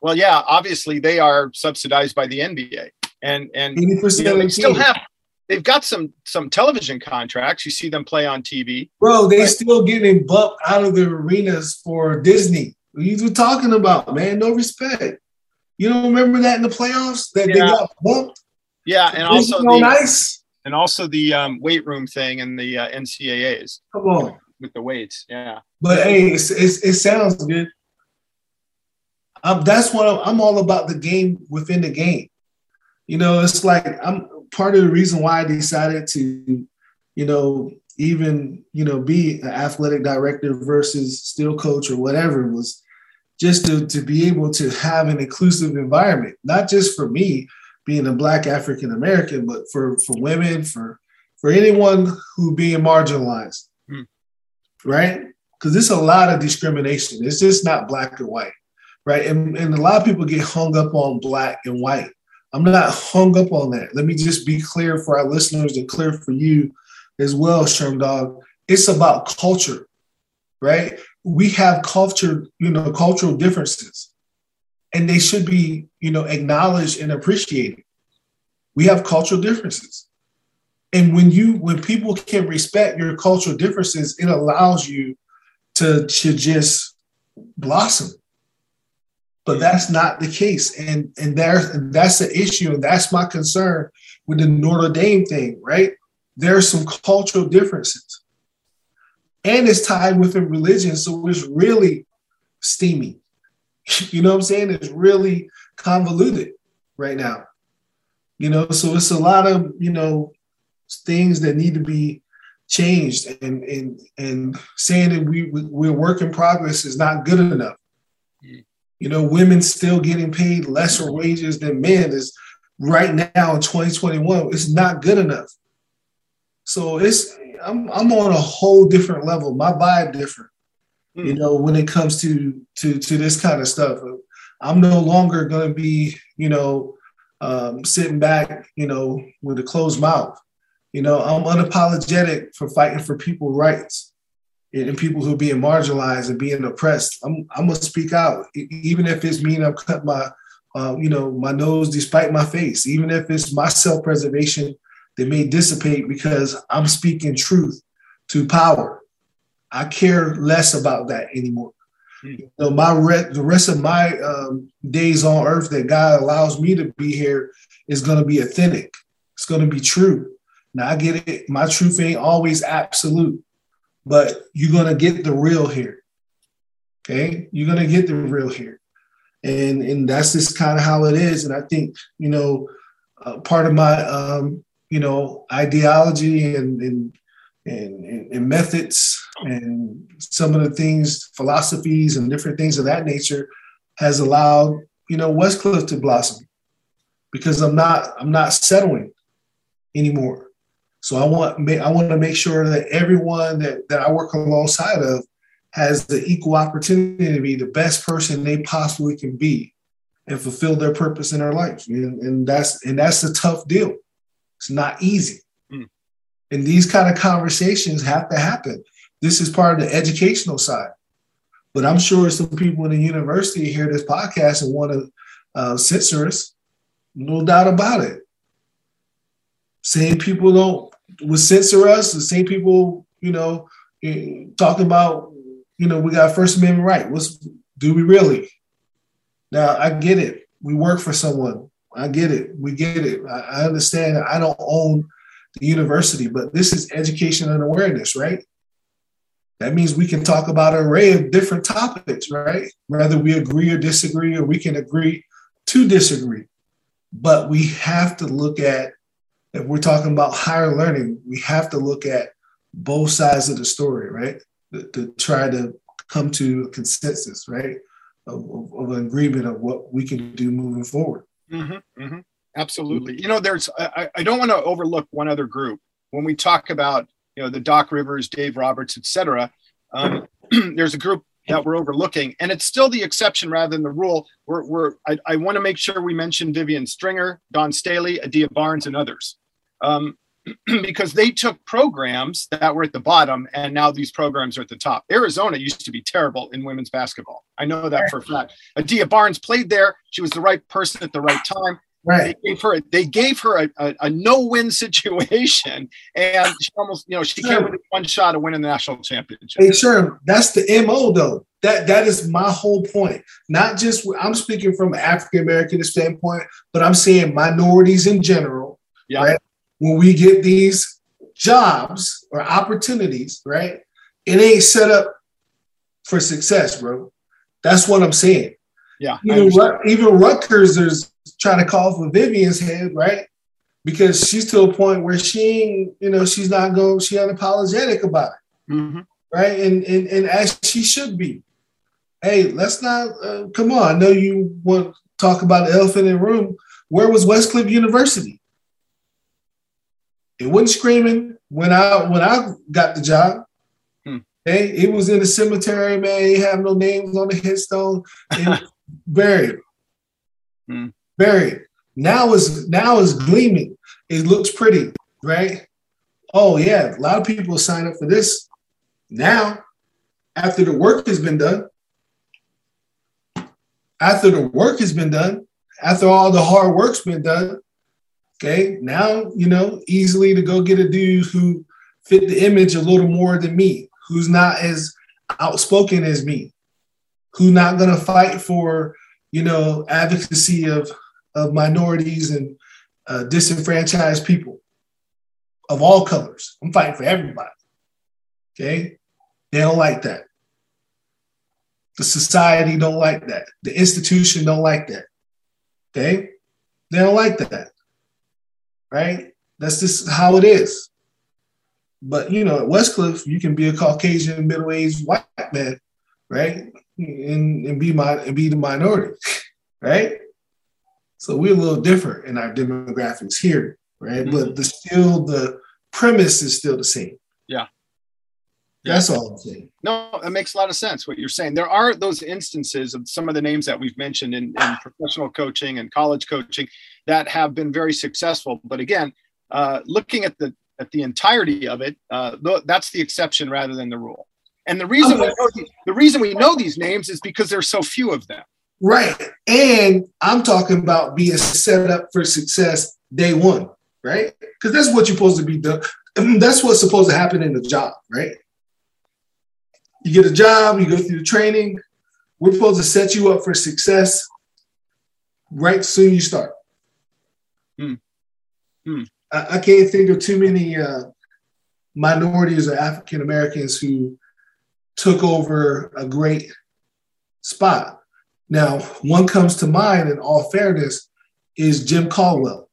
Well, yeah, obviously they are subsidized by the NBA, and and you know, they still have they've got some some television contracts. You see them play on TV, bro. They but, still getting bumped out of the arenas for Disney. What are you talking about, man? No respect. You don't remember that in the playoffs that yeah. they got bumped? Yeah, and also the, ice. and also the um, weight room thing and the uh, NCAA's. Come on, with the weights, yeah. But hey, it's, it's, it sounds good. Um, that's what I'm, I'm all about the game within the game. You know, it's like I'm part of the reason why I decided to, you know, even you know be an athletic director versus still coach or whatever was just to, to be able to have an inclusive environment, not just for me being a black African American, but for for women, for for anyone who being marginalized, mm. right? Because it's a lot of discrimination. It's just not black and white right? And, and a lot of people get hung up on black and white. I'm not hung up on that. Let me just be clear for our listeners and clear for you as well, Sherm Dog. It's about culture, right? We have culture, you know, cultural differences, and they should be, you know, acknowledged and appreciated. We have cultural differences. And when you when people can respect your cultural differences, it allows you to, to just blossom but that's not the case. And and there's that's the issue, and that's my concern with the Notre Dame thing, right? There are some cultural differences. And it's tied within religion, so it's really steamy. (laughs) You know what I'm saying? It's really convoluted right now. You know, so it's a lot of, you know, things that need to be changed and and and saying that we we're work in progress is not good enough you know, women still getting paid lesser wages than men is right now in 2021. It's not good enough. So it's I'm I'm on a whole different level. My vibe different. Mm. You know, when it comes to to to this kind of stuff. I'm no longer gonna be, you know, um, sitting back, you know, with a closed mouth. You know, I'm unapologetic for fighting for people's rights and people who are being marginalized and being oppressed, I'm, I'm gonna speak out, even if it's mean I'm cut my, uh, you know, my nose despite my face, even if it's my self-preservation that may dissipate because I'm speaking truth to power. I care less about that anymore. Mm. You know, my re- the rest of my um, days on earth that God allows me to be here is going to be authentic. It's going to be true. Now I get it. My truth ain't always absolute but you're going to get the real here. Okay. You're going to get the real here. And, and that's just kind of how it is. And I think, you know, uh, part of my, um, you know, ideology and, and, and, and methods and some of the things, philosophies and different things of that nature has allowed, you know, Westcliff to blossom because I'm not, I'm not settling anymore. So I want I want to make sure that everyone that, that I work alongside of has the equal opportunity to be the best person they possibly can be and fulfill their purpose in their life. And, and that's and that's a tough deal. It's not easy. Mm. And these kind of conversations have to happen. This is part of the educational side. But I'm sure some people in the university hear this podcast and want to uh, censor us. No doubt about it. Same people don't would censor us. The same people, you know, eh, talking about, you know, we got First Amendment right. What's do we really? Now I get it. We work for someone. I get it. We get it. I, I understand. I don't own the university, but this is education and awareness, right? That means we can talk about an array of different topics, right? Whether we agree or disagree, or we can agree to disagree. But we have to look at, if we're talking about higher learning, we have to look at both sides of the story, right? To, to try to come to a consensus, right? Of, of, an agreement of what we can do moving forward. Mm-hmm, mm-hmm. Absolutely. You know, there's, I, I don't want to overlook one other group. When we talk about you know the Doc Rivers, Dave Roberts, etc. Um, (clears throat) there's a group that we're overlooking, and it's still the exception rather than the rule. We're, we're I, I want to make sure we mention Vivian Stringer, Dawn Staley, Adia Barnes, and others, um, (clears throat) because they took programs that were at the bottom, and now these programs are at the top. Arizona used to be terrible in women's basketball. I know that for a fact. Adia Barnes played there. She was the right person at the right time. Right. They gave her, they gave her a, a, a no-win (laughs) situation, and she almost, you know, she sure. came with one shot of winning the national championship. Hey, sure, that's the mo though. That that is my whole point. Not just I'm speaking from an African American standpoint, but I'm saying minorities in general. Yeah. Right? When we get these jobs or opportunities, right? It ain't set up for success, bro. That's what I'm saying. Yeah. Even, even Rutgers, is trying to call for Vivian's head, right? Because she's to a point where she ain't, you know, she's not going, she unapologetic about it, mm-hmm. right? And, and and as she should be. Hey, let's not uh, come on. I know you want to talk about the elephant in the room. Where was Westcliff University? It wasn't screaming when I when I got the job. Hmm. Hey, it was in the cemetery, man. It have no names on the headstone. (laughs) buried. Hmm buried. Now is now is gleaming. It looks pretty, right? Oh yeah, a lot of people sign up for this now after the work has been done. After the work has been done, after all the hard work's been done, okay, now you know easily to go get a dude who fit the image a little more than me, who's not as outspoken as me, who's not gonna fight for you know advocacy of of minorities and uh, disenfranchised people of all colors. I'm fighting for everybody. Okay, they don't like that. The society don't like that. The institution don't like that. Okay, they don't like that. Right? That's just how it is. But you know, at Westcliff, you can be a Caucasian middle-aged white man, right? And, and be my and be the minority, (laughs) right? So we're a little different in our demographics here, right? Mm-hmm. But the still the premise is still the same. Yeah. That's all I'm saying. No, that makes a lot of sense what you're saying. There are those instances of some of the names that we've mentioned in, in professional coaching and college coaching that have been very successful. But again, uh, looking at the at the entirety of it, uh, th- that's the exception rather than the rule. And the reason we know the, the reason we know these names is because there's so few of them. Right. And I'm talking about being set up for success day one, right? Because that's what you're supposed to be done. (clears throat) That's what's supposed to happen in the job, right? You get a job, you go through the training. We're supposed to set you up for success right soon you start. Hmm. Hmm. I, I, can't think of too many uh, minorities or African Americans who took over a great spot now, one comes to mind in all fairness is Jim Caldwell,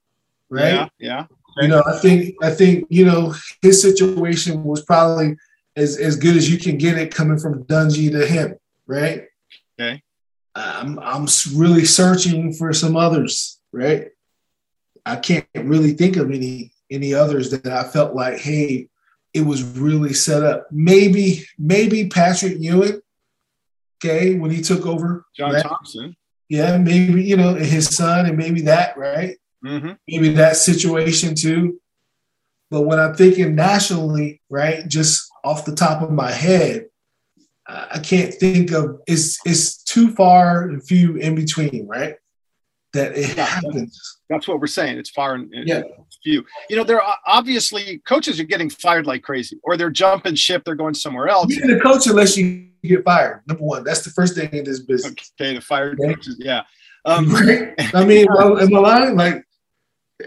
right? Yeah, yeah. You know, I think I think you know his situation was probably as as good as you can get it coming from Dungy to him, right? Okay. I'm I'm really searching for some others, right? I can't really think of any any others that I felt like, hey, it was really set up. Maybe maybe Patrick Ewing, okay, when he took over. John? Thompson. Yeah, maybe, you know, his son and maybe that, right? Mm-hmm. Maybe that situation too. But when I'm thinking nationally, right, just off the top of my head, I can't think of it's it's too far and few in between, right? That it happens. That's what we're saying. It's far and yeah. few. You know, there are obviously coaches are getting fired like crazy, or they're jumping ship. They're going somewhere else. You get a coach unless you get fired. Number one, that's the first thing in this business. Okay, the fired okay. coaches. Yeah. Um, (laughs) I mean, (laughs) am I lying? Like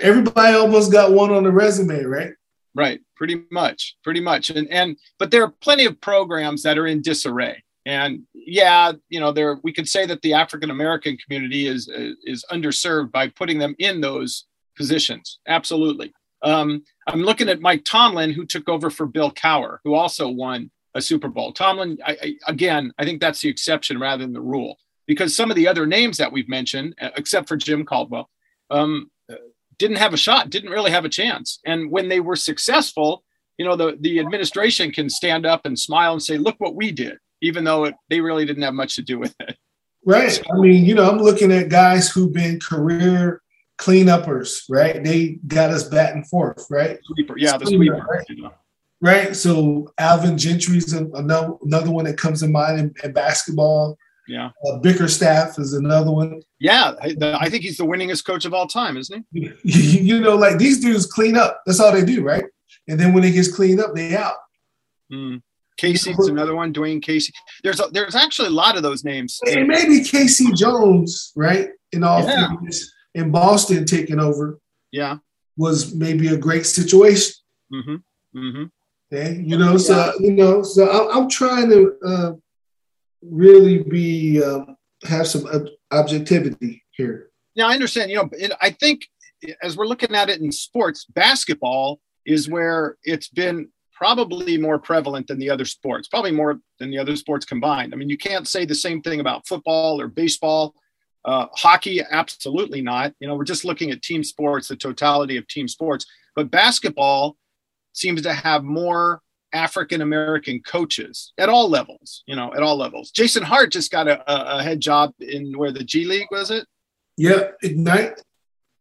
everybody almost got one on the resume, right? Right, pretty much, pretty much, and and but there are plenty of programs that are in disarray, and yeah, you know, there we could say that the African American community is is underserved by putting them in those positions. Absolutely. Um, I'm looking at Mike Tomlin, who took over for Bill Cowher, who also won a Super Bowl. Tomlin, I, I, again, I think that's the exception rather than the rule, because some of the other names that we've mentioned, except for Jim Caldwell, um, didn't have a shot, didn't really have a chance. And when they were successful, you know, the, the administration can stand up and smile and say, look what we did, even though it, they really didn't have much to do with it. Right. I mean, you know, I'm looking at guys who've been career cleanuppers, right? They got us back and forth, right? Sweeper. Yeah, the sweeper. Right? right? So Alvin Gentry's another, another one that comes to mind in, in basketball. Yeah. Uh, Bickerstaff is another one. Yeah, I, think he's the winningest coach of all time, isn't he? (laughs) you know, like these dudes clean up. That's all they do, right? And then when it gets cleaned up, they out. Mm. Casey's another one. Dwane Casey. There's a, there's actually a lot of those names. And maybe K.C. Jones, right? In all yeah. in Boston taking over. Yeah. Was maybe a great situation. Mm-hmm. Mm-hmm. Okay, you know, so you know, so I, am trying to uh, really be um, have some objectivity here. Yeah, I understand. You know, it, I think as we're looking at it in sports, basketball is where it's been probably more prevalent than the other sports, probably more than the other sports combined. I mean, you can't say the same thing about football or baseball. Uh, hockey, absolutely not. You know, we're just looking at team sports, the totality of team sports. But basketball seems to have more African American coaches at all levels, you know, at all levels. Jason Hart just got a, a head job in where the G League was it? Yeah, Ignite.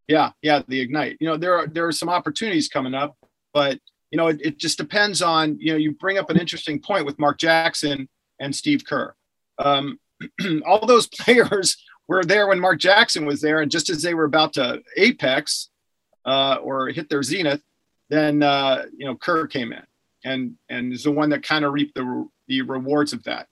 Yeah, yeah, the Ignite. You know, there are there are some opportunities coming up, but you know, it, it just depends on you know. You bring up an interesting point with Mark Jackson and Steve Kerr. Um, (clears throat) all those (laughs) players were there when Mark Jackson was there, and just as they were about to apex uh, or hit their zenith, then uh, you know Kerr came in and and is the one that kind of reaped the the rewards of that.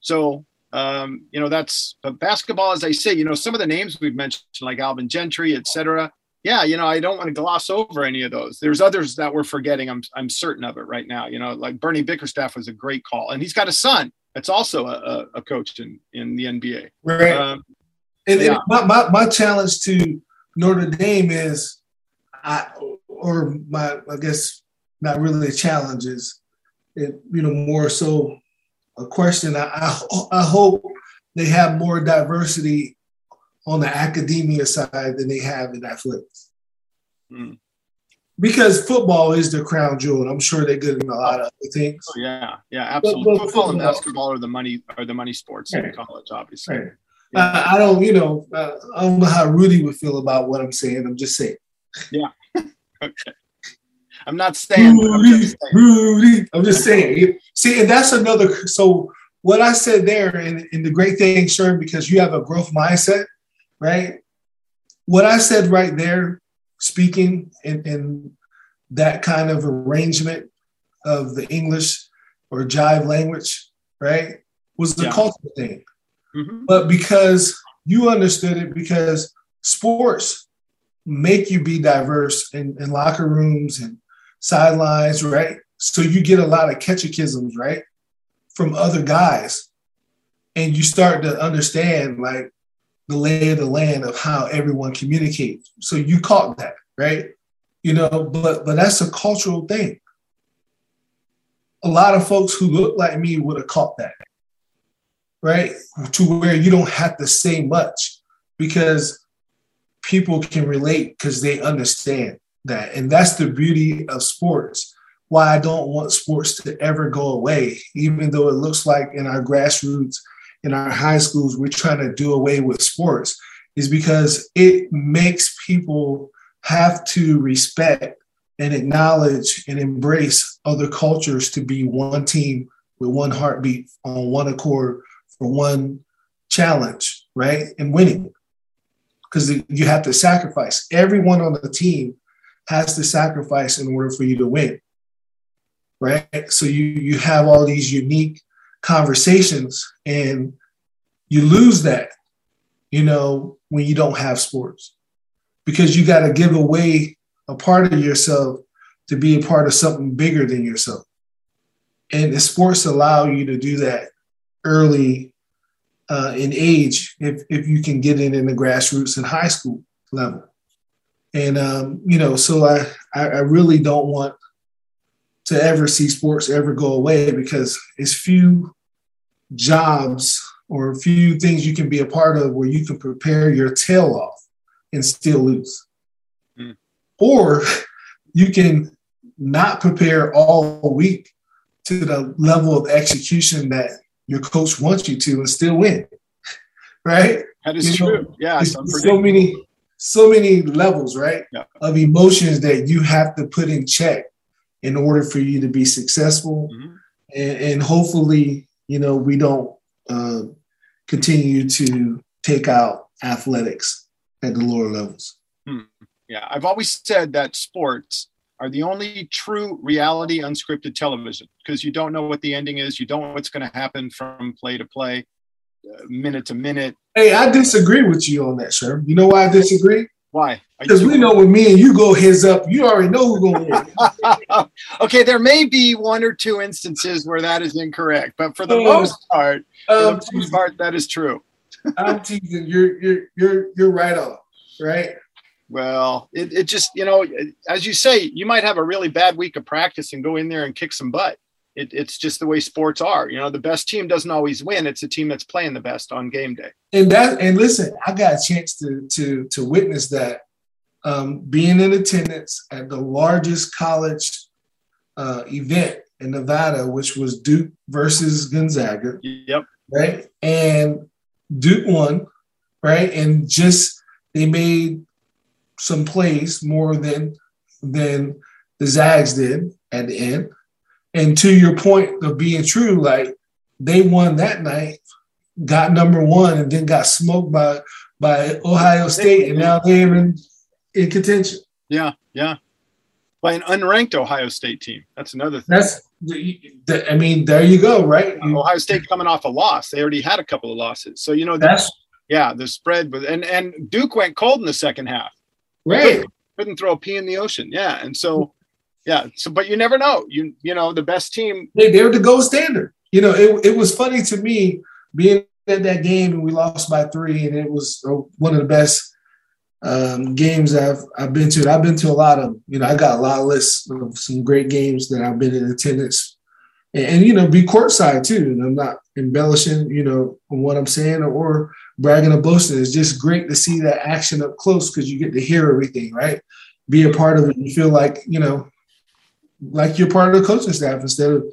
So um, you know that's basketball, as I say, you know some of the names we've mentioned like Alvin Gentry, et etc. Yeah, you know I don't want to gloss over any of those. There's others that we're forgetting. I'm I'm certain of it right now. You know, like Bernie Bickerstaff was a great call, and he's got a son that's also a, a coach in in the NBA. Right. Um, and, yeah. and my, my my challenge to Notre Dame is, I or my I guess not really a challenge is it, you know more so a question. I, I, I hope they have more diversity on the academia side than they have in athletics. Mm. Because football is their crown jewel, and I'm sure they're good in a lot of other things. Oh, yeah, yeah, absolutely. But, but football, and basketball are the money are the money sports right. in college, obviously. Right. Yeah. I, I, don't, you know, uh, I don't know how Rudy would feel about what I'm saying. I'm just saying. Yeah. (laughs) okay. I'm not saying. Rudy, I'm just saying. Rudy. I'm just saying. See, and that's another. So what I said there, and, and the great thing, Sherm, because you have a growth mindset, right? What I said right there, speaking in, in that kind of arrangement of the English or jive language, right, was the yeah. cultural thing. Mm-hmm. But because you understood it, because sports make you be diverse in, in locker rooms and sidelines, right? So you get a lot of catechisms, right, from other guys. And you start to understand like the lay of the land of how everyone communicates. So you caught that, right? You know, but but that's a cultural thing. A lot of folks who look like me would have caught that, right? To where you don't have to say much because people can relate because they understand that. And that's the beauty of sports. Why I don't want sports to ever go away, even though it looks like in our grassroots, in our high schools, we're trying to do away with sports, is because it makes people have to respect and acknowledge and embrace other cultures to be one team with one heartbeat on one accord for one challenge, right? And winning. Because you have to sacrifice. Everyone on the team has to sacrifice in order for you to win. Right. So you you have all these unique conversations and you lose that, you know, when you don't have sports. Because you got to give away a part of yourself to be a part of something bigger than yourself. And the sports allow you to do that early uh, in age if, if you can get it in the grassroots and high school level. And, um, you know, so I, I really don't want to ever see sports ever go away because it's few jobs or few things you can be a part of where you can prepare your tail off and still lose. Mm. Or you can not prepare all week to the level of execution that your coach wants you to and still win. (laughs) right? That is you true. Know, yeah. So many, so many levels, right? Yeah. Of emotions that you have to put in check in order for you to be successful. Mm-hmm. And, and, hopefully, you know, we don't uh, continue to take out athletics at the lower levels. Hmm. Yeah, I've always said that sports are the only true reality unscripted television because you don't know what the ending is, you don't know what's going to happen from play to play, uh, minute to minute. Hey, I disagree with you on that, sir. You know why I disagree? Why? Because we know when me and you go heads up, you already know who's going to win. (laughs) okay, there may be one or two instances where that is incorrect, but for the um, most part, um, for the most part, that is true. (laughs) I'm teasing. You're you're you're you're right on, right? Well, it, it just, you know, as you say, you might have a really bad week of practice and go in there and kick some butt. It, it's just the way sports are. You know, the best team doesn't always win. It's a team that's playing the best on game day. And that, and listen, I got a chance to to to witness that um, being in attendance at the largest college uh, event in Nevada, which was Duke versus Gonzaga. Yep. Right, and Duke won. Right, and just they made some plays more than than the Zags did at the end. And to your point of being true, like they won that night, got number one, and then got smoked by by Ohio State, and now they're in, in contention. Yeah, yeah. By an unranked Ohio State team. That's another thing. That's the, the, I mean, there you go, right? Uh, Ohio State coming off a loss. They already had a couple of losses. So you know that's yeah, the spread was and and Duke went cold in the second half. Right. Couldn't, couldn't throw a pea in the ocean. Yeah. And so, yeah. So, but you never know. You, you know, the best team. They, they're the gold standard. You know, it, it was funny to me being at that game and we lost by three, and it was uh, one of the best um, games I've I've been to. I've been to a lot of, you know, I got a lot of lists of some great games that I've been in attendance, and, and you know, be courtside too. And I'm not embellishing, you know, what I'm saying or bragging or boasting. It's just great to see that action up close because you get to hear everything, right? Be a part of it. You feel like, you know, like you're part of the coaching staff instead of,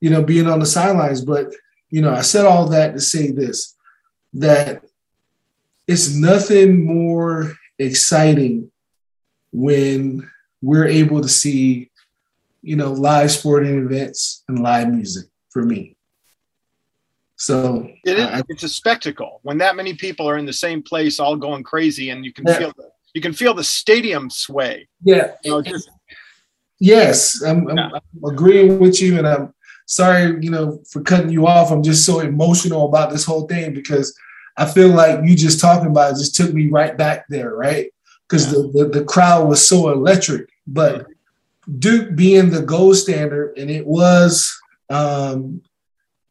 you know, being on the sidelines. But, you know, I said all that to say this that it's nothing more exciting when we're able to see, you know, live sporting events and live music for me. So it is, it's a spectacle when that many people are in the same place, all going crazy, and you can yeah. feel the you can feel the stadium sway. Yeah. You know, just, yes, I'm. I'm, I'm agreeing with you, and I'm sorry, you know, for cutting you off. I'm just so emotional about this whole thing because I feel like you just talking about it just took me right back there, right? Because yeah. the, the, the crowd was so electric. But Duke being the gold standard, and it was um,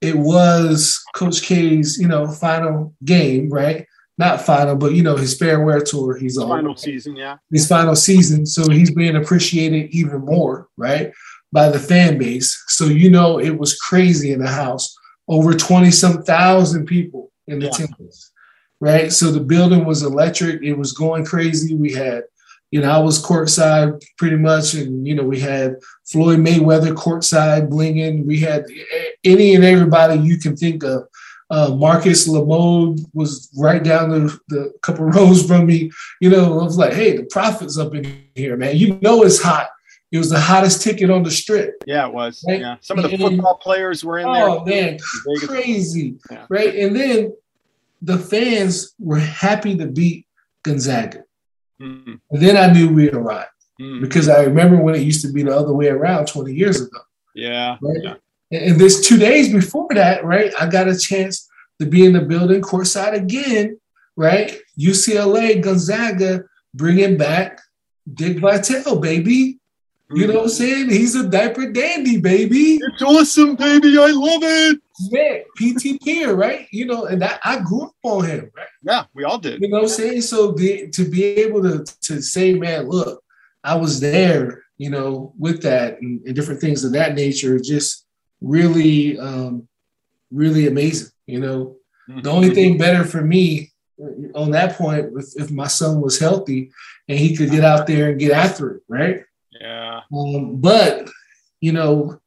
it was Coach K's, you know, final game, right? Not final, but you know, his farewell tour. He's on final season, yeah. His final season, so he's being appreciated even more, right, by the fan base. So you know, it was crazy in the house. Over twenty some thousand people in yeah. attendance, right? So the building was electric. It was going crazy. We had you know, I was courtside pretty much, and you know, we had Floyd Mayweather courtside blinging. We had any and everybody you can think of. Uh, Marcus Lamode was right down the, the couple (laughs) rows from me. You know, I was like, "Hey, the Prophet's up in here, man. You know it's hot." It was the hottest ticket on the strip. Yeah, it was. Right? Yeah, some of the football players were in oh, there. Oh man, crazy, yeah. right? And then the fans were happy to beat Gonzaga. Mm-hmm. And then I knew we arrived mm-hmm. because I remember when it used to be the other way around 20 years ago. Yeah. Right? yeah. And this two days before that, right, I got a chance to be in the building courtside again, right? UCLA, Gonzaga, bringing back Dick Vitale, baby. You know what I'm saying? He's a diaper dandy, baby. It's awesome, baby. I love it. Man, PTPer, right? You know, and that I grew up on him, right? Yeah, we all did. You know what I'm saying? So the, to be able to to say, man, look, I was there, you know, with that and, and different things of that nature, just really, um, really amazing. You know, the only thing better for me on that point, if, if my son was healthy and he could get out there and get after it, right? Yeah. Um, but you know,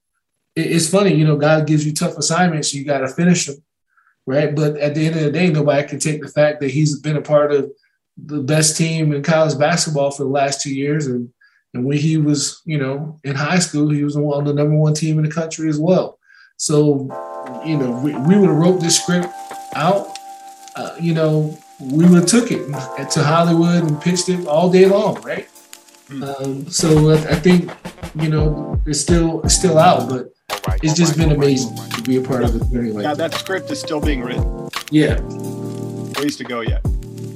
it, it's funny. You know, God gives you tough assignments, you got to finish them, right? But at the end of the day, nobody can take the fact that he's been a part of the best team in college basketball for the last two years, and and when he was, you know, in high school, he was on the number one team in the country as well. So, you know, we, we would have wrote this script out. Uh, you know, we would have took it to Hollywood and pitched it all day long, right? Um, so I, I think you know it's still it's still out, but it's just been amazing to be a part of it. journey like Yeah, that. that script is still being written. Yeah, Ways to go yet.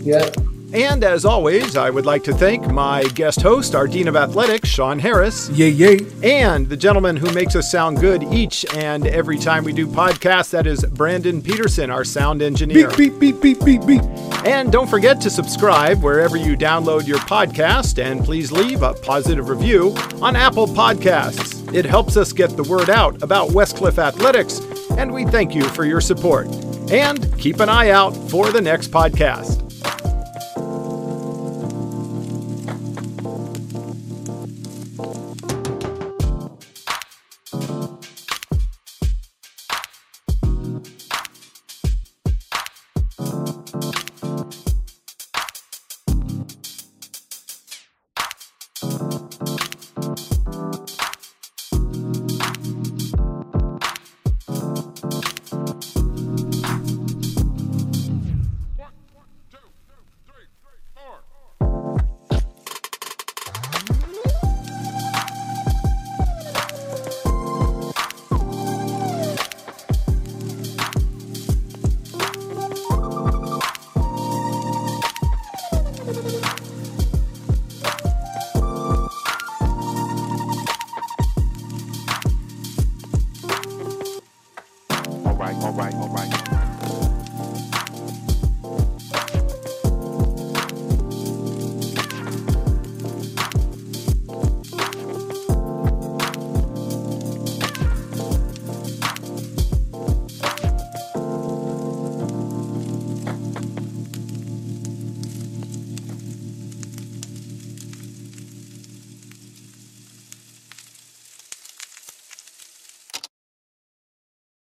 yeah. And as always, I would like to thank my guest host, our Dean of Athletics, Sean Harris, Yay, yay. and the gentleman who makes us sound good each and every time we do podcasts, that is Brandon Peterson, our sound engineer. Beep, beep, beep, beep, beep, beep. And don't forget to subscribe wherever you download your podcast, and please leave a positive review on Apple Podcasts. It helps us get the word out about Westcliff Athletics, and we thank you for your support. And keep an eye out for the next podcast.